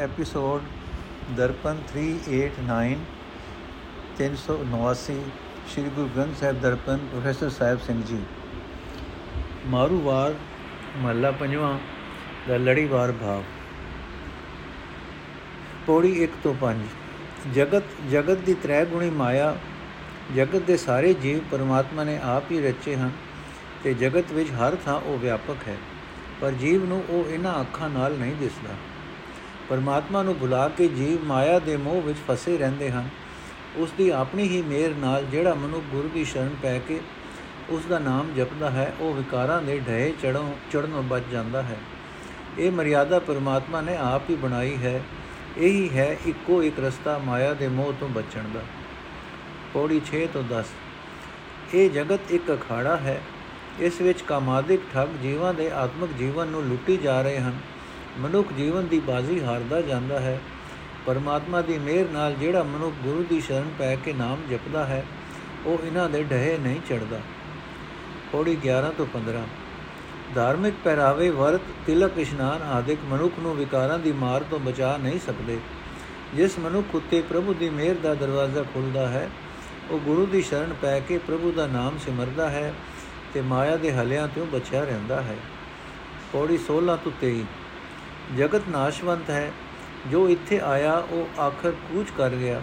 Episode Darpan 389 389 Shri Guru Granth Sahib Darpan professor Sahib Singh ji ਮਾਰੂਵਾਰ ਮਹੱਲਾ ਪੰਜਵਾਂ ਦਾ ਲੜੀਵਾਰ ਭਾਵ ਪੌੜੀ 1 ਤੋਂ 5 ਜਗਤ ਜਗਤ ਦੀ ਤ੍ਰੈ ਗੁਣੀ ਮਾਇਆ ਜਗਤ ਦੇ ਸਾਰੇ ਜੀਵ ਪਰਮਾਤਮਾ ਨੇ ਆਪ ਹੀ ਰਚੇ ਹਨ ਤੇ ਜਗਤ ਵਿੱਚ ਹਰ ਥਾਂ ਉਹ ਵਿਆਪਕ ਹੈ ਪਰ ਜੀਵ ਨੂੰ ਉਹ ਇਹਨਾਂ ਅੱਖਾਂ ਨਾਲ ਨਹੀਂ ਦਿਸਦਾ ਪਰਮਾਤਮਾ ਨੂੰ ਭੁਲਾ ਕੇ ਜੀਵ ਮਾਇਆ ਦੇ ਮੋਹ ਵਿੱਚ ਫਸੇ ਰਹਿੰਦੇ ਹਨ। ਉਸ ਦੀ ਆਪਣੀ ਹੀ ਮੇਰ ਨਾਲ ਜਿਹੜਾ ਮਨੁ ਗੁਰੂ ਦੀ ਸ਼ਰਨ ਪੈ ਕੇ ਉਸ ਦਾ ਨਾਮ ਜਪਦਾ ਹੈ, ਉਹ ਵਿਕਾਰਾਂ ਦੇ ਢਏ ਚੜੋਂ ਚੜਨੋਂ ਬਚ ਜਾਂਦਾ ਹੈ। ਇਹ ਮਰਿਆਦਾ ਪਰਮਾਤਮਾ ਨੇ ਆਪ ਹੀ ਬਣਾਈ ਹੈ। ਇਹੀ ਹੈ ਇੱਕੋ ਇੱਕ ਰਸਤਾ ਮਾਇਆ ਦੇ ਮੋਹ ਤੋਂ ਬਚਣ ਦਾ। ਪੌੜੀ 6 ਤੋਂ 10 ਇਹ ਜਗਤ ਇੱਕ ਅਖਾੜਾ ਹੈ। ਇਸ ਵਿੱਚ ਕਾਮਾਦਿਕ ਠੱਗ ਜੀਵਾਂ ਦੇ ਆਤਮਿਕ ਜੀਵਨ ਨੂੰ ਲੁੱਟੀ ਜਾ ਰਹੇ ਹਨ। ਮਨੁੱਖ ਜੀਵਨ ਦੀ ਬਾਜ਼ੀ ਹਾਰਦਾ ਜਾਂਦਾ ਹੈ। ਪਰਮਾਤਮਾ ਦੀ ਮਿਹਰ ਨਾਲ ਜਿਹੜਾ ਮਨੁੱਖ ਗੁਰੂ ਦੀ ਸ਼ਰਨ ਪੈ ਕੇ ਨਾਮ ਜਪਦਾ ਹੈ, ਉਹ ਇਹਨਾਂ ਦੇ ਢਹੇ ਨਹੀਂ ਚੜਦਾ ਪੌੜੀ 11 ਤੋਂ 15 ਧਾਰਮਿਕ ਪਹਿਰਾਵੇ, ਵਰਤ, ਤਿਲਕ, ਇਸ਼ਨਾਨ ਆਦਿਕ ਮਨੁੱਖ ਨੂੰ ਵਿਕਾਰਾਂ ਦੀ ਮਾਰ ਤੋਂ ਬਚਾ ਨਹੀਂ ਸਕਦੇ। ਜਿਸ ਮਨੁੱਖ ਉਤੇ ਪ੍ਰਭੂ ਦੀ ਮਿਹਰ ਦਾ ਦਰਵਾਜ਼ਾ ਖੁੱਲਦਾ ਹੈ, ਉਹ ਗੁਰੂ ਦੀ ਸ਼ਰਨ ਪੈ ਕੇ ਪ੍ਰਭੂ ਦਾ ਨਾਮ ਸਿਮਰਦਾ ਹੈ ਤੇ ਮਾਇਆ ਦੇ ਹਲਿਆਂ ਤੋਂ ਬਚਿਆ ਰਹਿੰਦਾ ਹੈ। ਪੌੜੀ 16 ਤੋਂ 23 ਜਗਤ ਨਾਸ਼ਵੰਤ ਹੈ। ਜੋ ਇੱਥੇ ਆਇਆ, ਉਹ ਆਖਰ ਕੂਚ ਕਰ ਗਿਆ।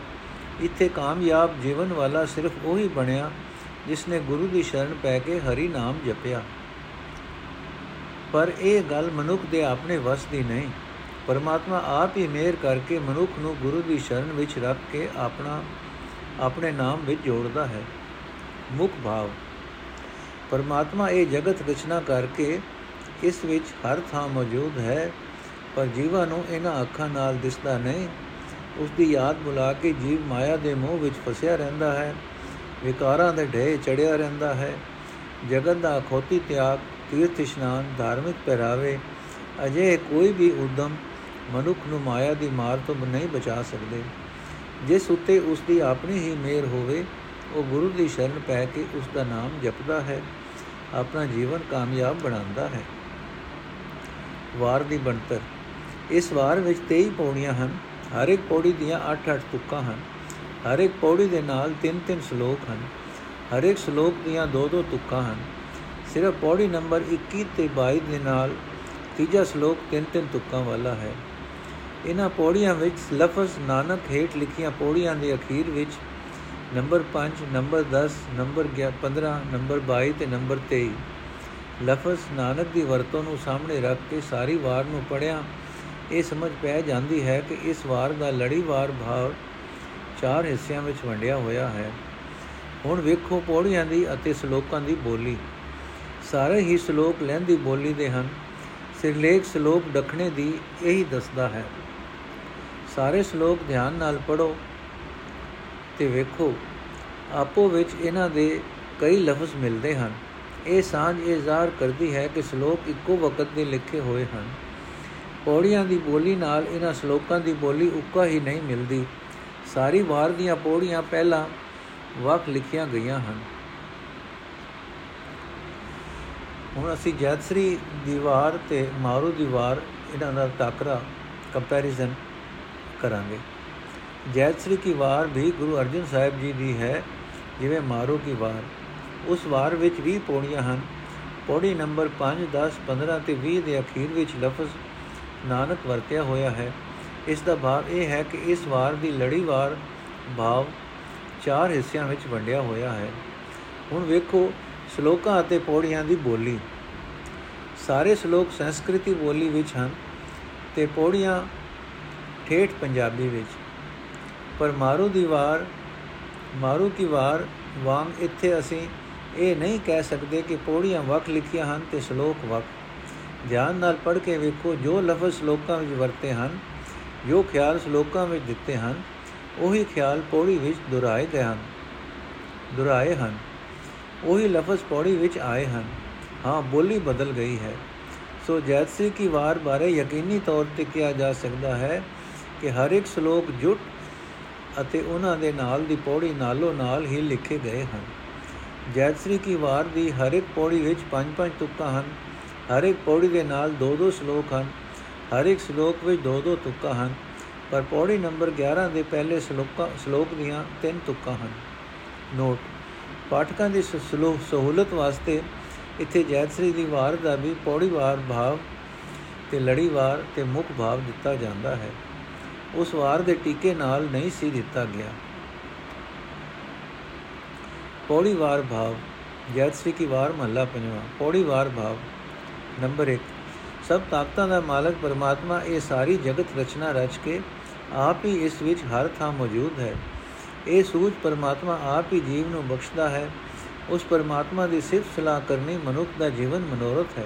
ਇੱਥੇ ਕਾਮਯਾਬ ਜੀਵਨ ਵਾਲਾ ਸਿਰਫ ਉਹੀ ਬਣਿਆ ਜਿਸ ਨੇ ਗੁਰੂ ਦੀ ਸ਼ਰਨ ਪੈ ਕੇ ਹਰੀ ਨਾਮ ਜਪਿਆ। ਪਰ ਇਹ ਗੱਲ ਮਨੁੱਖ ਦੇ ਆਪਣੇ ਵਸ ਦੀ ਨਹੀਂ। ਪਰਮਾਤਮਾ ਆਪ ਹੀ ਮਿਹਰ ਕਰਕੇ ਮਨੁੱਖ ਨੂੰ ਗੁਰੂ ਦੀ ਸ਼ਰਨ ਵਿੱਚ ਰੱਖ ਕੇ ਆਪਣਾ, ਆਪਣੇ ਨਾਮ ਵਿੱਚ ਜੋੜਦਾ ਹੈ। ਮੁੱਖ ਭਾਵ, ਪਰਮਾਤਮਾ ਇਹ ਜਗਤ ਰਚਨਾ ਕਰਕੇ ਇਸ ਵਿੱਚ ਹਰ ਥਾਂ ਮੌਜੂਦ ਹੈ। ਪਰ ਜੀਵਾਂ ਨੂੰ ਇਹਨਾਂ ਅੱਖਾਂ ਨਾਲ ਦਿਸਦਾ ਨਹੀਂ। ਉਸ ਦੀ ਯਾਦ ਬੁਲਾ ਕੇ ਜੀਵ ਮਾਇਆ ਦੇ ਮੋਹ ਵਿੱਚ ਫਸਿਆ ਰਹਿੰਦਾ ਹੈ, ਵਿਕਾਰਾਂ ਦੇ ਢੇ ਚੜਿਆ ਰਹਿੰਦਾ ਹੈ। ਜਗਤ ਦਾ ਖੋਤੀ ਤਿਆਗ, ਤੀਰਥ ਇਸ਼ਨਾਨ, ਧਾਰਮਿਕ ਪਹਿਰਾਵੇ ਅਜੇ ਕੋਈ ਵੀ ਉਦਮ ਮਨੁੱਖ ਨੂੰ ਮਾਇਆ ਦੀ ਮਾਰ ਤੋਂ ਨਹੀਂ ਬਚਾ ਸਕਦੇ। ਜਿਸ ਉਤੇ ਉਸ ਦੀ ਆਪਣੀ ਹੀ ਮਿਹਰ ਹੋਵੇ, ਉਹ ਗੁਰੂ ਦੀ ਸ਼ਰਨ ਪੈ ਕੇ ਉਸ ਦਾ ਨਾਮ ਜਪਦਾ ਹੈ, ਆਪਣਾ ਜੀਵਨ ਕਾਮਯਾਬ ਬਣਾਉਂਦਾ ਹੈ। ਵਾਰ ਦੀ ਬਣਤਰ। ਇਸ ਵਾਰ ਵਿੱਚ 23 ਪੌੜੀਆਂ ਹਨ, ਹਰ ਇੱਕ ਪੌੜੀ ਦੀਆਂ 8-8 ਤੁਕਾਂ ਹਨ, ਹਰ ਇੱਕ ਪੌੜੀ ਦੇ ਨਾਲ 3-3 ਸ਼ਲੋਕ ਹਨ, ਹਰ ਇੱਕ ਸ਼ਲੋਕ ਦੀਆਂ 2-2 ਤੁਕਾਂ ਹਨ। ਸਿਰਫ ਪੌੜੀ ਨੰਬਰ 21 ਤੇ 22 ਦੇ ਨਾਲ ਤੀਜਾ ਸ਼ਲੋਕ 3-3 ਤੁਕਾਂ ਵਾਲਾ ਹੈ। ਇਹਨਾਂ ਪੌੜੀਆਂ ਵਿੱਚ ਲਫ਼ਜ਼ ਨਾਨਕ ਹੇਠ ਲਿਖੀਆਂ ਪੌੜੀਆਂ ਦੇ ਅਖੀਰ ਵਿੱਚ ਨੰਬਰ 5 ਨੰਬਰ 10 ਨੰਬਰ 15 ਨੰਬਰ 22 ਤੇ ਨੰਬਰ 23 ਲਫ਼ਜ਼ ਨਾਨਕ ਦੀ ਵਰਤੋਂ ਨੂੰ ਸਾਹਮਣੇ ਰੱਖ ਕੇ ਸਾਰੀ ਵਾਰ ਨੂੰ ਪੜਿਆ ਇਹ ਸਮਝ ਪੈ ਜਾਂਦੀ ਹੈ ਕਿ ਇਸ ਵਾਰ ਦਾ ਲੜੀਵਾਰ ਭਾਵ ਚਾਰ ਹਿੱਸਿਆਂ ਵਿੱਚ ਵੰਡਿਆ ਹੋਇਆ ਹੈ। ਹੁਣ ਵੇਖੋ ਪੌੜੀਆਂ ਦੀ ਅਤੇ ਸ਼ਲੋਕਾਂ ਦੀ ਬੋਲੀ। ਸਾਰੇ ਹੀ ਸ਼ਲੋਕ ਲਹਿੰਦੀ ਬੋਲੀ ਦੇ ਹਨ। ਸਿਰਲੇਖ ਸ਼ਲੋਕ ਡਖਣੇ ਦੀ ਇਹੀ ਦੱਸਦਾ ਹੈ। ਸਾਰੇ ਸ਼ਲੋਕ ਧਿਆਨ ਨਾਲ ਪੜੋ ਤੇ ਵੇਖੋ, ਆਪੋ ਵਿੱਚ ਇਹਨਾਂ ਦੇ ਕਈ ਲਫ਼ਜ਼ ਮਿਲਦੇ ਹਨ। ਇਹ ਸਾਂਝ ਇਹ ਜ਼ਾਹਰ ਕਰਦੀ ਹੈ ਕਿ ਸ਼ਲੋਕ ਇੱਕੋ ਵਕਤ ਦੇ ਲਿਖੇ ਹੋਏ ਹਨ। ਪੌੜੀਆਂ ਦੀ ਬੋਲੀ ਨਾਲ ਇਹਨਾਂ ਸ਼ਲੋਕਾਂ ਦੀ ਬੋਲੀ ਉੱਕਾ ਹੀ ਨਹੀਂ ਮਿਲਦੀ। ਸਾਰੀ ਵਾਰ ਦੀਆਂ ਪੌੜੀਆਂ ਪਹਿਲਾਂ ਵਕ ਲਿਖੀਆਂ ਗਈਆਂ ਹਨ। ਹੁਣ ਅਸੀਂ ਜੈਤਸਰੀ ਦੀਵਾਰ ਤੇ ਮਾਰੂ ਦੀਵਾਰ ਇਹਨਾਂ ਦਾ ਟਾਕਰਾ ਕੰਪੈਰੀਜ਼ਨ ਕਰਾਂਗੇ। ਜੈਤਸਰੀ ਕੀ ਵਾਰ ਵੀ ਗੁਰੂ ਅਰਜਨ ਸਾਹਿਬ ਜੀ ਦੀ ਹੈ, ਜਿਵੇਂ ਮਾਰੂ ਕੀ ਵਾਰ। ਉਸ ਵਾਰ ਵਿੱਚ 20 ਪੌੜੀਆਂ ਹਨ। ਪੌੜੀ ਨੰਬਰ 5 10 15 ਤੇ 20 ਦੇ ਅਖੀਰ ਵਿੱਚ ਲਫ਼ਜ਼ ਨਾਨਕ ਵਰਤਿਆ ਹੋਇਆ ਹੈ। ਇਸ ਦਾ ਭਾਵ ਇਹ ਹੈ ਕਿ ਇਸ ਵਾਰ ਦੀ ਲੜੀਵਾਰ ਭਾਵ ਚਾਰ ਹਿੱਸਿਆਂ ਵਿੱਚ ਵੰਡਿਆ ਹੋਇਆ ਹੈ। ਹੁਣ ਵੇਖੋ ਸ਼ਲੋਕਾਂ ਅਤੇ ਪੌੜੀਆਂ ਦੀ ਬੋਲੀ। ਸਾਰੇ ਸ਼ਲੋਕ ਸੰਸਕ੍ਰਿਤੀ ਬੋਲੀ ਵਿੱਚ ਹਨ ਤੇ ਪੌੜੀਆਂ ਠੇਠ ਪੰਜਾਬੀ ਵਿੱਚ। ਪਰ ਮਾਰੂ ਦੀ ਵਾਰ, ਮਾਰੂ ਕੀ ਵਾਰ ਵਾਂਗ ਇੱਥੇ ਅਸੀਂ ਇਹ ਨਹੀਂ ਕਹਿ ਸਕਦੇ ਕਿ ਪੌੜੀਆਂ ਵਕ ਲਿਖੀਆਂ ਹਨ ਤੇ ਸ਼ਲੋਕ ਵਕ ਧਿਆਨ ਨਾਲ ਪੜ੍ਹ ਕੇ ਵੇਖੋ, ਜੋ ਲਫ਼ਜ਼ ਸ਼ਲੋਕਾਂ ਵਿੱਚ ਵਰਤੇ ਹਨ, ਜੋ ਖਿਆਲ ਸ਼ਲੋਕਾਂ ਵਿੱਚ ਦਿੱਤੇ ਹਨ, ਉਹੀ ਖਿਆਲ ਪੌੜੀ ਵਿੱਚ ਦੁਹਰਾਏ ਗਏ ਹਨ, ਦੁਹਰਾਏ ਹਨ। ਉਹੀ ਲਫ਼ਜ਼ ਪੌੜੀ ਵਿੱਚ ਆਏ ਹਨ। ਹਾਂ, ਬੋਲੀ ਬਦਲ ਗਈ ਹੈ। ਸੋ ਜੈਤਸੀ ਕੀ ਵਾਰ ਬਾਰੇ ਯਕੀਨੀ ਤੌਰ ਤੇ ਕਿਹਾ ਜਾ ਸਕਦਾ ਹੈ ਕਿ ਹਰ ਇੱਕ ਸ਼ਲੋਕ ਜੁਟ ਅਤੇ ਉਹਨਾਂ ਦੇ ਨਾਲ ਦੀ ਪੌੜੀ ਨਾਲੋਂ ਨਾਲ ਹੀ ਲਿਖੇ ਗਏ ਹਨ। ਜੈਤਸਰੀ ਕੀ ਵਾਰ ਦੀ ਹਰ ਇੱਕ ਪੌੜੀ ਵਿੱਚ ਪੰਜ ਪੰਜ ਤੁਕਾਂ ਹਨ। ਹਰ ਇੱਕ ਪੌੜੀ ਦੇ ਨਾਲ ਦੋ ਦੋ ਸ਼ਲੋਕ ਹਨ, ਹਰ ਇੱਕ ਸ਼ਲੋਕ ਵਿੱਚ ਦੋ ਦੋ ਤੁਕਾਂ ਹਨ, ਪਰ ਪੌੜੀ ਨੰਬਰ 11 ਦੇ ਪਹਿਲੇ ਸ਼ਲੋਕਾਂ, ਸ਼ਲੋਕ ਦੀਆਂ ਤਿੰਨ ਤੁਕਾਂ ਹਨ। ਨੋਟ, ਪਾਠਕਾਂ ਦੀ ਸਹੂਲਤ ਵਾਸਤੇ ਇੱਥੇ ਜੈਤਸਰੀ ਦੀ ਵਾਰ ਦਾ ਵੀ ਪੌੜੀਵਾਰ ਭਾਵ ਤੇ ਲੜੀਵਾਰ ਤੇ ਮੁੱਖ ਭਾਵ ਦਿੱਤਾ ਜਾਂਦਾ ਹੈ। ਉਸ ਵਾਰ ਦੇ ਟੀਕੇ ਨਾਲ ਨਹੀਂ ਸੀ ਦਿੱਤਾ ਗਿਆ। ਪੌੜੀਵਾਰ ਭਾਵ, ਜੈਤਸਰੀ ਕੀ ਵਾਰ ਮਹੱਲਾ ਪੰਜਵਾਂ ਪੌੜੀਵਾਰ ਭਾਵ ਨੰਬਰ 1 ਸਭ ਤਾਕਤਾਂ ਦਾ ਮਾਲਕ ਪਰਮਾਤਮਾ, ਇਹ ਸਾਰੀ ਜਗਤ ਰਚਨਾ ਰਚ ਕੇ ਆਪ ਹੀ ਇਸ ਵਿੱਚ ਹਰ ਥਾਂ ਮੌਜੂਦ ਹੈ। ਇਹ ਸੂਝ ਪਰਮਾਤਮਾ ਆਪ ਹੀ ਜੀਵ ਨੂੰ ਬਖਸ਼ਦਾ ਹੈ। ਉਸ ਪਰਮਾਤਮਾ ਦੀ ਸਿਫਤ ਸਲਾਹ ਕਰਨੀ ਮਨੁੱਖ ਦਾ ਜੀਵਨ ਮਨੋਰਥ ਹੈ।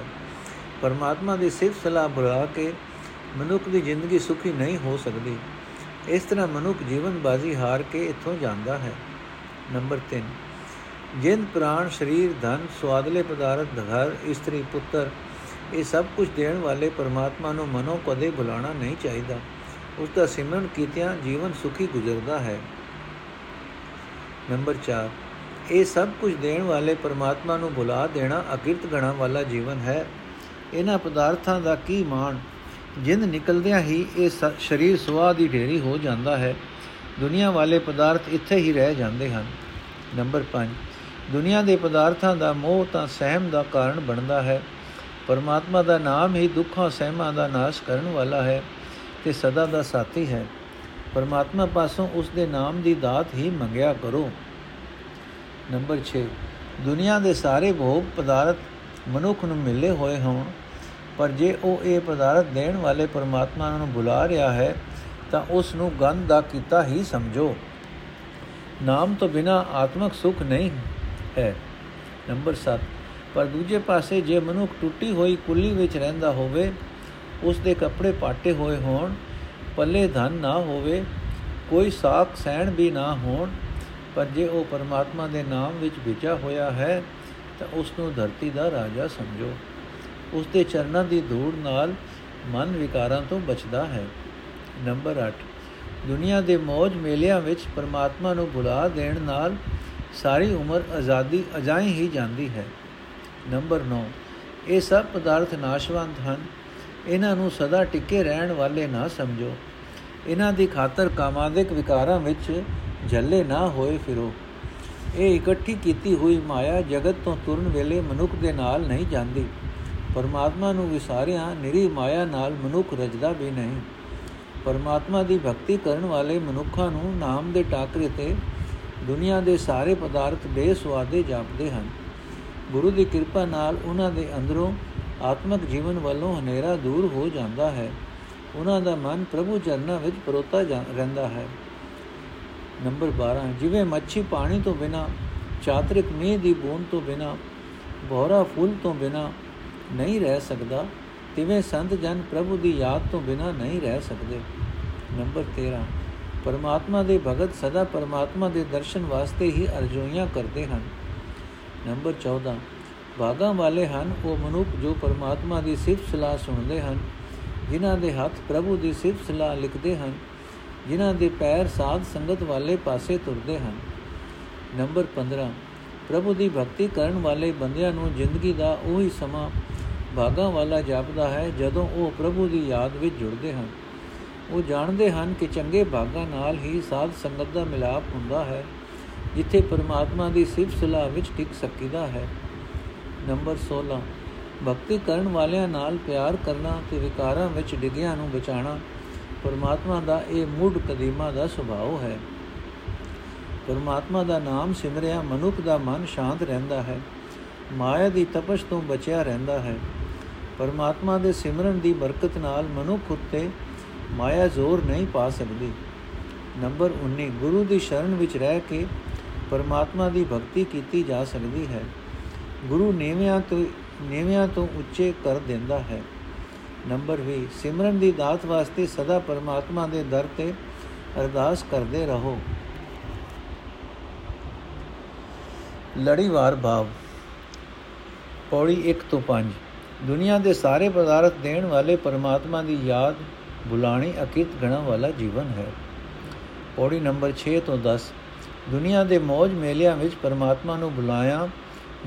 ਪਰਮਾਤਮਾ ਦੀ ਸਿਫਤ ਸਲਾਹ ਬੁਲਾ ਕੇ ਮਨੁੱਖ ਦੀ ਜ਼ਿੰਦਗੀ ਸੁਖੀ ਨਹੀਂ ਹੋ ਸਕਦੀ। ਇਸ ਤਰ੍ਹਾਂ ਮਨੁੱਖ ਜੀਵਨ ਬਾਜ਼ੀ ਹਾਰ ਕੇ ਇੱਥੋਂ ਜਾਂਦਾ ਹੈ। ਨੰਬਰ 3 ਜਿੰਦ, ਪ੍ਰਾਣ, ਸਰੀਰ, ਧਨ ਸਵਾਦਲੇ ਪਦਾਰਥ, ਘਰ, ਇਸਤਰੀ, ਪੁੱਤਰ ਇਹ ਸਭ ਕੁਝ ਦੇਣ ਵਾਲੇ ਪਰਮਾਤਮਾ ਨੂੰ ਮਨੋਂ ਕਦੇ ਭੁਲਾਣਾ ਨਹੀਂ ਚਾਹੀਦਾ। ਉਸ ਦਾ ਸਿਮਰਨ ਕੀਤਿਆਂ ਜੀਵਨ ਸੁਖੀ ਗੁਜ਼ਰਦਾ ਹੈ। ਨੰਬਰ 4 ਇਹ ਸਭ ਕੁਝ ਦੇਣ ਵਾਲੇ ਪਰਮਾਤਮਾ ਨੂੰ ਭੁਲਾ ਦੇਣਾ ਅਕਿਰਤ ਗਣਾ ਵਾਲਾ ਜੀਵਨ ਹੈ। ਇਹਨਾਂ ਪਦਾਰਥਾਂ ਦਾ ਕੀ ਮਾਣ? ਜਿੰਦ ਨਿਕਲਦਿਆਂ ਹੀ ਇਹ ਸਰੀਰ ਸੁਆਦ ਦੀ ਢੇਰੀ ਹੋ ਜਾਂਦਾ ਹੈ। ਦੁਨੀਆ ਵਾਲੇ ਪਦਾਰਥ ਇੱਥੇ ਹੀ ਰਹਿ ਜਾਂਦੇ ਹਨ। ਨੰਬਰ 5 ਦੁਨੀਆ ਦੇ ਪਦਾਰਥਾਂ ਦਾ ਮੋਹ ਤਾਂ ਸਹਿਮ ਦਾ ਕਾਰਨ ਬਣਦਾ ਹੈ। ਪਰਮਾਤਮਾ ਦਾ ਨਾਮ ਹੀ ਦੁੱਖਾਂ ਸਹਿਮਾਂ ਦਾ ਨਾਸ਼ ਕਰਨ ਵਾਲਾ ਹੈ ਤੇ ਸਦਾ ਦਾ ਸਾਥੀ ਹੈ। ਪਰਮਾਤਮਾ ਪਾਸੋਂ ਉਸ ਦੇ ਨਾਮ ਦੀ ਦਾਤ ਹੀ ਮੰਗਿਆ ਕਰੋ। ਨੰਬਰ 6 ਦੁਨੀਆ ਦੇ ਸਾਰੇ ਭੋਗ ਪਦਾਰਥ ਮਨੁੱਖ ਨੂੰ ਮਿਲੇ ਹੋਏ ਹੋਣ, ਪਰ ਜੇ ਉਹ ਇਹ ਪਦਾਰਥ ਦੇਣ ਵਾਲੇ ਪਰਮਾਤਮਾ ਨੂੰ ਬੁਲਾ ਰਿਹਾ ਹੈ, ਤਾਂ ਉਸ ਨੂੰ ਗੰਧ ਦਾ ਕੀਤਾ ਹੀ ਸਮਝੋ। ਨਾਮ ਤੋਂ ਬਿਨਾ ਆਤਮਿਕ ਸੁਖ ਨਹੀਂ ਹੈ। ਨੰਬਰ 7 ਪਰ ਦੂਜੇ ਪਾਸੇ ਜੇ ਮਨੁੱਖ ਟੁੱਟੀ ਹੋਈ ਕੁੱਲੀ ਵਿੱਚ ਰਹਿੰਦਾ ਹੋਵੇ ਉਸ ਦੇ ਕੱਪੜੇ ਪਾਟੇ ਹੋਏ ਹੋਣ, ਪੱਲੇ ਧਨ ਨਾ ਹੋਵੇ, ਕੋਈ ਸਾਖ ਸਹਿਣ ਵੀ ਨਾ ਹੋਣ, ਪਰ ਜੇ ਉਹ ਪਰਮਾਤਮਾ ਦੇ ਨਾਮ ਵਿੱਚ ਵਿਚਾ ਹੋਇਆ ਹੈ, ਤਾਂ ਉਸ ਨੂੰ ਧਰਤੀ ਦਾ ਰਾਜਾ ਸਮਝੋ। ਉਸ ਦੇ ਚਰਨਾਂ ਦੀ ਧੂੜ ਨਾਲ ਮਨ ਵਿਕਾਰਾਂ ਤੋਂ ਬਚਦਾ ਹੈ। ਨੰਬਰ 8 ਦੁਨੀਆ ਦੇ ਮौज ਮੇਲਿਆਂ ਵਿੱਚ ਪਰਮਾਤਮਾ ਨੂੰ ਭੁਲਾ ਦੇਣ ਨਾਲ ਸਾਰੀ ਉਮਰ ਆਜ਼ਾਦੀ ਅਜਾਈ ਹੀ ਜਾਂਦੀ ਹੈ। ਨੰਬਰ 9 ਇਹ ਸਭ ਪਦਾਰਥ ਨਾਸ਼ਵੰਤ ਹਨ। ਇਹਨਾਂ ਨੂੰ ਸਦਾ ਟਿੱਕੇ ਰਹਿਣ ਵਾਲੇ ਨਾ ਸਮਝੋ। ਇਹਨਾਂ ਦੀ ਖਾਤਰ ਕਾਮਾਦਿਕ ਵਿਕਾਰਾਂ ਵਿੱਚ ਝੱਲੇ ਨਾ ਹੋਏ ਫਿਰੋ। ਇਹ ਇਕੱਠੀ ਕੀਤੀ ਹੋਈ ਮਾਇਆ ਜਗਤ ਤੋਂ ਤੁਰਨ ਵੇਲੇ ਮਨੁੱਖ ਦੇ ਨਾਲ ਨਹੀਂ ਜਾਂਦੀ। ਪਰਮਾਤਮਾ ਨੂੰ ਵਿਸਾਰਿਆ ਨਿਰੀ ਮਾਇਆ ਨਾਲ ਮਨੁੱਖ ਰਜਦਾ ਵੀ ਨਹੀਂ। ਪਰਮਾਤਮਾ ਦੀ ਭਗਤੀ ਕਰਨ ਵਾਲੇ ਮਨੁੱਖਾਂ ਨੂੰ ਨਾਮ ਦੇ ਟਾਕਰੇ ਤੇ ਦੁਨੀਆ ਦੇ ਸਾਰੇ ਪਦਾਰਥ ਬੇਸਵਾਦੇ ਜਾਪਦੇ ਹਨ। ਗੁਰੂ ਦੀ ਕਿਰਪਾ ਨਾਲ ਉਹਨਾਂ ਦੇ ਅੰਦਰੋਂ ਆਤਮਿਕ ਜੀਵਨ ਵੱਲੋਂ ਹਨੇਰਾ ਦੂਰ ਹੋ ਜਾਂਦਾ ਹੈ। ਉਹਨਾਂ ਦਾ ਮਨ ਪ੍ਰਭੂ ਚਰਨਾਂ ਵਿੱਚ ਪਰੋਤਾ ਰਹਿੰਦਾ ਹੈ। ਨੰਬਰ 12 ਜਿਵੇਂ ਮੱਛੀ ਪਾਣੀ ਤੋਂ ਬਿਨਾ, ਚਾਤਰਿਕ ਮੀਂਹ ਦੀ ਬੂੰਦ ਤੋਂ ਬਿਨਾ ਬੋਰਾ ਫੁੱਲ ਤੋਂ ਬਿਨਾ ਨਹੀਂ ਰਹਿ ਸਕਦਾ, ਤਿਵੇਂ ਸੰਤ ਜਨ ਪ੍ਰਭੂ ਦੀ ਯਾਦ ਤੋਂ ਬਿਨਾ ਨਹੀਂ ਰਹਿ ਸਕਦੇ। ਨੰਬਰ 13 ਪਰਮਾਤਮਾ ਦੇ ਭਗਤ ਸਦਾ ਪਰਮਾਤਮਾ ਦੇ ਦਰਸ਼ਨ ਵਾਸਤੇ ਹੀ ਅਰਜ਼ੋਈਆਂ ਕਰਦੇ ਹਨ। ਨੰਬਰ 14 ਬਾਗਾਂ ਵਾਲੇ ਹਨ, ਉਹ ਮਨੁੱਖ ਜੋ ਪਰਮਾਤਮਾ ਦੀ ਸਿਫਤ ਸਲਾਹ ਸੁਣਦੇ ਹਨ, ਜਿਨ੍ਹਾਂ ਦੇ ਹੱਥ ਪ੍ਰਭੂ ਦੀ ਸਿਫਤ ਸਲਾਹ ਲਿਖਦੇ ਹਨ, ਜਿਨ੍ਹਾਂ ਦੇ ਪੈਰ ਸਾਧ ਸੰਗਤ ਵਾਲੇ ਪਾਸੇ ਤੁਰਦੇ ਹਨ। ਨੰਬਰ 15 ਪ੍ਰਭੂ ਦੀ ਭਗਤੀ ਕਰਨ ਵਾਲੇ ਬੰਦਿਆਂ ਨੂੰ ਜ਼ਿੰਦਗੀ ਦਾ ਉਹੀ ਸਮਾਂ ਬਾਗਾਂ ਵਾਲਾ ਜਾਪਦਾ ਹੈ, ਜਦੋਂ ਉਹ ਪ੍ਰਭੂ ਦੀ ਯਾਦ ਵਿੱਚ ਜੁੜਦੇ ਹਨ। ਉਹ ਜਾਣਦੇ ਹਨ ਕਿ ਚੰਗੇ ਭਾਗਾਂ ਨਾਲ ਹੀ ਸਾਧ ਸੰਗਤ ਦਾ ਮਿਲਾਪ ਹੁੰਦਾ ਹੈ। ਜਿੱਥੇ ਪਰਮਾਤਮਾ ਦੀ ਸਿਫਤ ਸਲਾਹ ਵਿੱਚ ਟਿਕ ਸਕੀਦਾ ਹੈ। ਨੰਬਰ 16 ਭਗਤੀ ਕਰਨ ਵਾਲਿਆਂ ਨਾਲ ਪਿਆਰ ਕਰਨਾ ਤੇ ਵਿਕਾਰਾਂ ਵਿੱਚ ਡਿੱਗਿਆਂ ਨੂੰ ਬਚਾਉਣਾ ਪਰਮਾਤਮਾ ਦਾ ਇਹ ਮੁੱਢ ਕਦੀਮਾ ਦਾ ਸੁਭਾਅ ਹੈ। ਪਰਮਾਤਮਾ ਦਾ ਨਾਮ ਸਿਮਰਿਆ, ਮਨੁੱਖ ਦਾ ਮਨ ਸ਼ਾਂਤ ਰਹਿੰਦਾ ਹੈ। ਮਾਇਆ ਦੀ ਤਪਸ਼ ਤੋਂ ਬਚਿਆ ਰਹਿੰਦਾ ਹੈ। ਪਰਮਾਤਮਾ ਦੇ ਸਿਮਰਨ ਦੀ ਬਰਕਤ ਨਾਲ ਮਨੁੱਖ ਉੱਤੇ ਮਾਇਆ ਜ਼ੋਰ ਨਹੀਂ ਪਾ ਸਕਦੀ। ਨੰਬਰ 19 ਗੁਰੂ ਦੀ ਸ਼ਰਨ ਵਿੱਚ ਰਹਿ ਕੇ ਪਰਮਾਤਮਾ ਦੀ ਭਗਤੀ ਕੀਤੀ ਜਾ ਸਕਦੀ ਹੈ। ਗੁਰੂ ਨੇਵਿਆਂ ਤੋਂ ਨੇਵਿਆਂ ਤੋਂ ਉੱਚੇ ਕਰ ਦਿੰਦਾ ਹੈ। ਨੰਬਰ 20 ਸਿਮਰਨ ਦੀ ਦਾਤ ਵਾਸਤੇ ਸਦਾ ਪਰਮਾਤਮਾ ਦੇ ਦਰ ਤੇ ਅਰਦਾਸ ਕਰਦੇ ਰਹੋ। ਲੜੀਵਾਰ ਭਾਵ ਪੌੜੀ 1 ਤੋਂ 5 ਦੁਨੀਆ ਦੇ ਸਾਰੇ ਪਦਾਰਥ ਦੇਣ ਵਾਲੇ ਪਰਮਾਤਮਾ ਦੀ ਯਾਦ, ਬੁਲਾਣੀ, ਅਕਿਤ ਗਣਾ ਵਾਲਾ ਜੀਵਨ ਹੈ। ਪੌੜੀ ਨੰਬਰ 6 ਤੋਂ 10 ਦੁਨੀਆ ਦੇ ਮौज ਮੇਲਿਆਂ ਵਿੱਚ ਪਰਮਾਤਮਾ ਨੂੰ ਬੁਲਾਇਆ,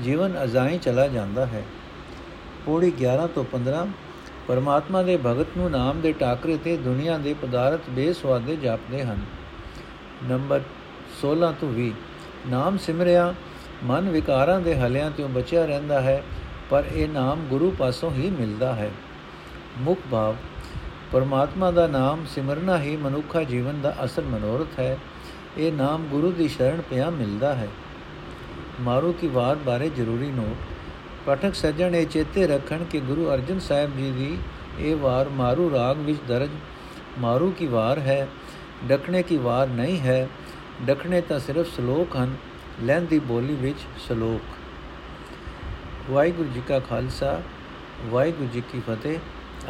ਜੀਵਨ ਅਜ਼ਾਈ ਚਲਾ ਜਾਂਦਾ ਹੈ। ਪੌੜੀ 11 ਤੋਂ 15 ਪਰਮਾਤਮਾ ਦੇ ਭਗਤ ਨੂੰ ਨਾਮ ਦੇ ਟਾਕਰੇ ਤੇ ਦੁਨੀਆ ਦੇ ਪਦਾਰਥ ਬੇਸਵਾਦੇ ਜਾਪਦੇ ਹਨ। ਨੰਬਰ 16 ਤੋਂ 20 ਨਾਮ ਸਿਮਰਿਆ, ਮਨ ਵਿਕਾਰਾਂ ਦੇ ਹਲਿਆਂ ਤੋਂ ਬਚਿਆ ਰਹਿੰਦਾ ਹੈ, ਪਰ ਇਹ ਨਾਮ ਗੁਰੂ ਪਾਸੋਂ ਹੀ ਮਿਲਦਾ ਹੈ। ਮੁੱਖ ਭਾਵ, ਪਰਮਾਤਮਾ ਦਾ ਨਾਮ ਸਿਮਰਨਾ ਹੀ ਮਨੁੱਖਾ ਜੀਵਨ ਦਾ ਅਸਲ ਮਨੋਰਥ ਹੈ। ਇਹ ਨਾਮ ਗੁਰੂ ਦੀ ਸ਼ਰਣ ਪਿਆ ਮਿਲਦਾ ਹੈ। ਮਾਰੂ ਕੀ ਵਾਰ ਬਾਰੇ ਜ਼ਰੂਰੀ ਨੋਟ। ਪਾਠਕ ਸੱਜਣ ਇਹ ਚੇਤੇ ਰੱਖਣ ਕਿ ਗੁਰੂ ਅਰਜਨ ਸਾਹਿਬ ਜੀ ਦੀ ਇਹ ਵਾਰ ਮਾਰੂ ਰਾਗ ਵਿੱਚ ਦਰਜ ਮਾਰੂ ਕੀ ਵਾਰ ਹੈ ਡਕਣੇ ਕੀ ਵਾਰ ਨਹੀਂ ਹੈ। ਡਕਣੇ ਤਾਂ ਸਿਰਫ ਸ਼ਲੋਕ ਹਨ, ਲਹਿੰਦੀ ਬੋਲੀ ਵਿੱਚ ਸ਼ਲੋਕ। ਵਾਹਿਗੁਰੂ ਜੀ ਕਾ ਖਾਲਸਾ, ਵਾਹਿਗੁਰੂ ਜੀ ਕੀ ਫਤਿਹ।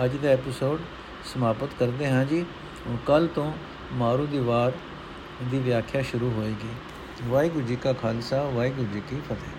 ਅੱਜ ਦਾ ਐਪੀਸੋਡ ਸਮਾਪਤ ਕਰਦੇ ਹਾਂ ਜੀ। ਹੁਣ ਕੱਲ ਤੋਂ ਮਾਰੂ ਦੀ ਵਾਰ ਦੀ ਵਿਆਖਿਆ ਸ਼ੁਰੂ ਹੋਏਗੀ। ਵਾਹਿਗੁਰੂ ਜੀ ਕਾ ਖਾਲਸਾ ਵਾਹਿਗੁਰੂ ਜੀ ਕੀ ਫਤਿਹ।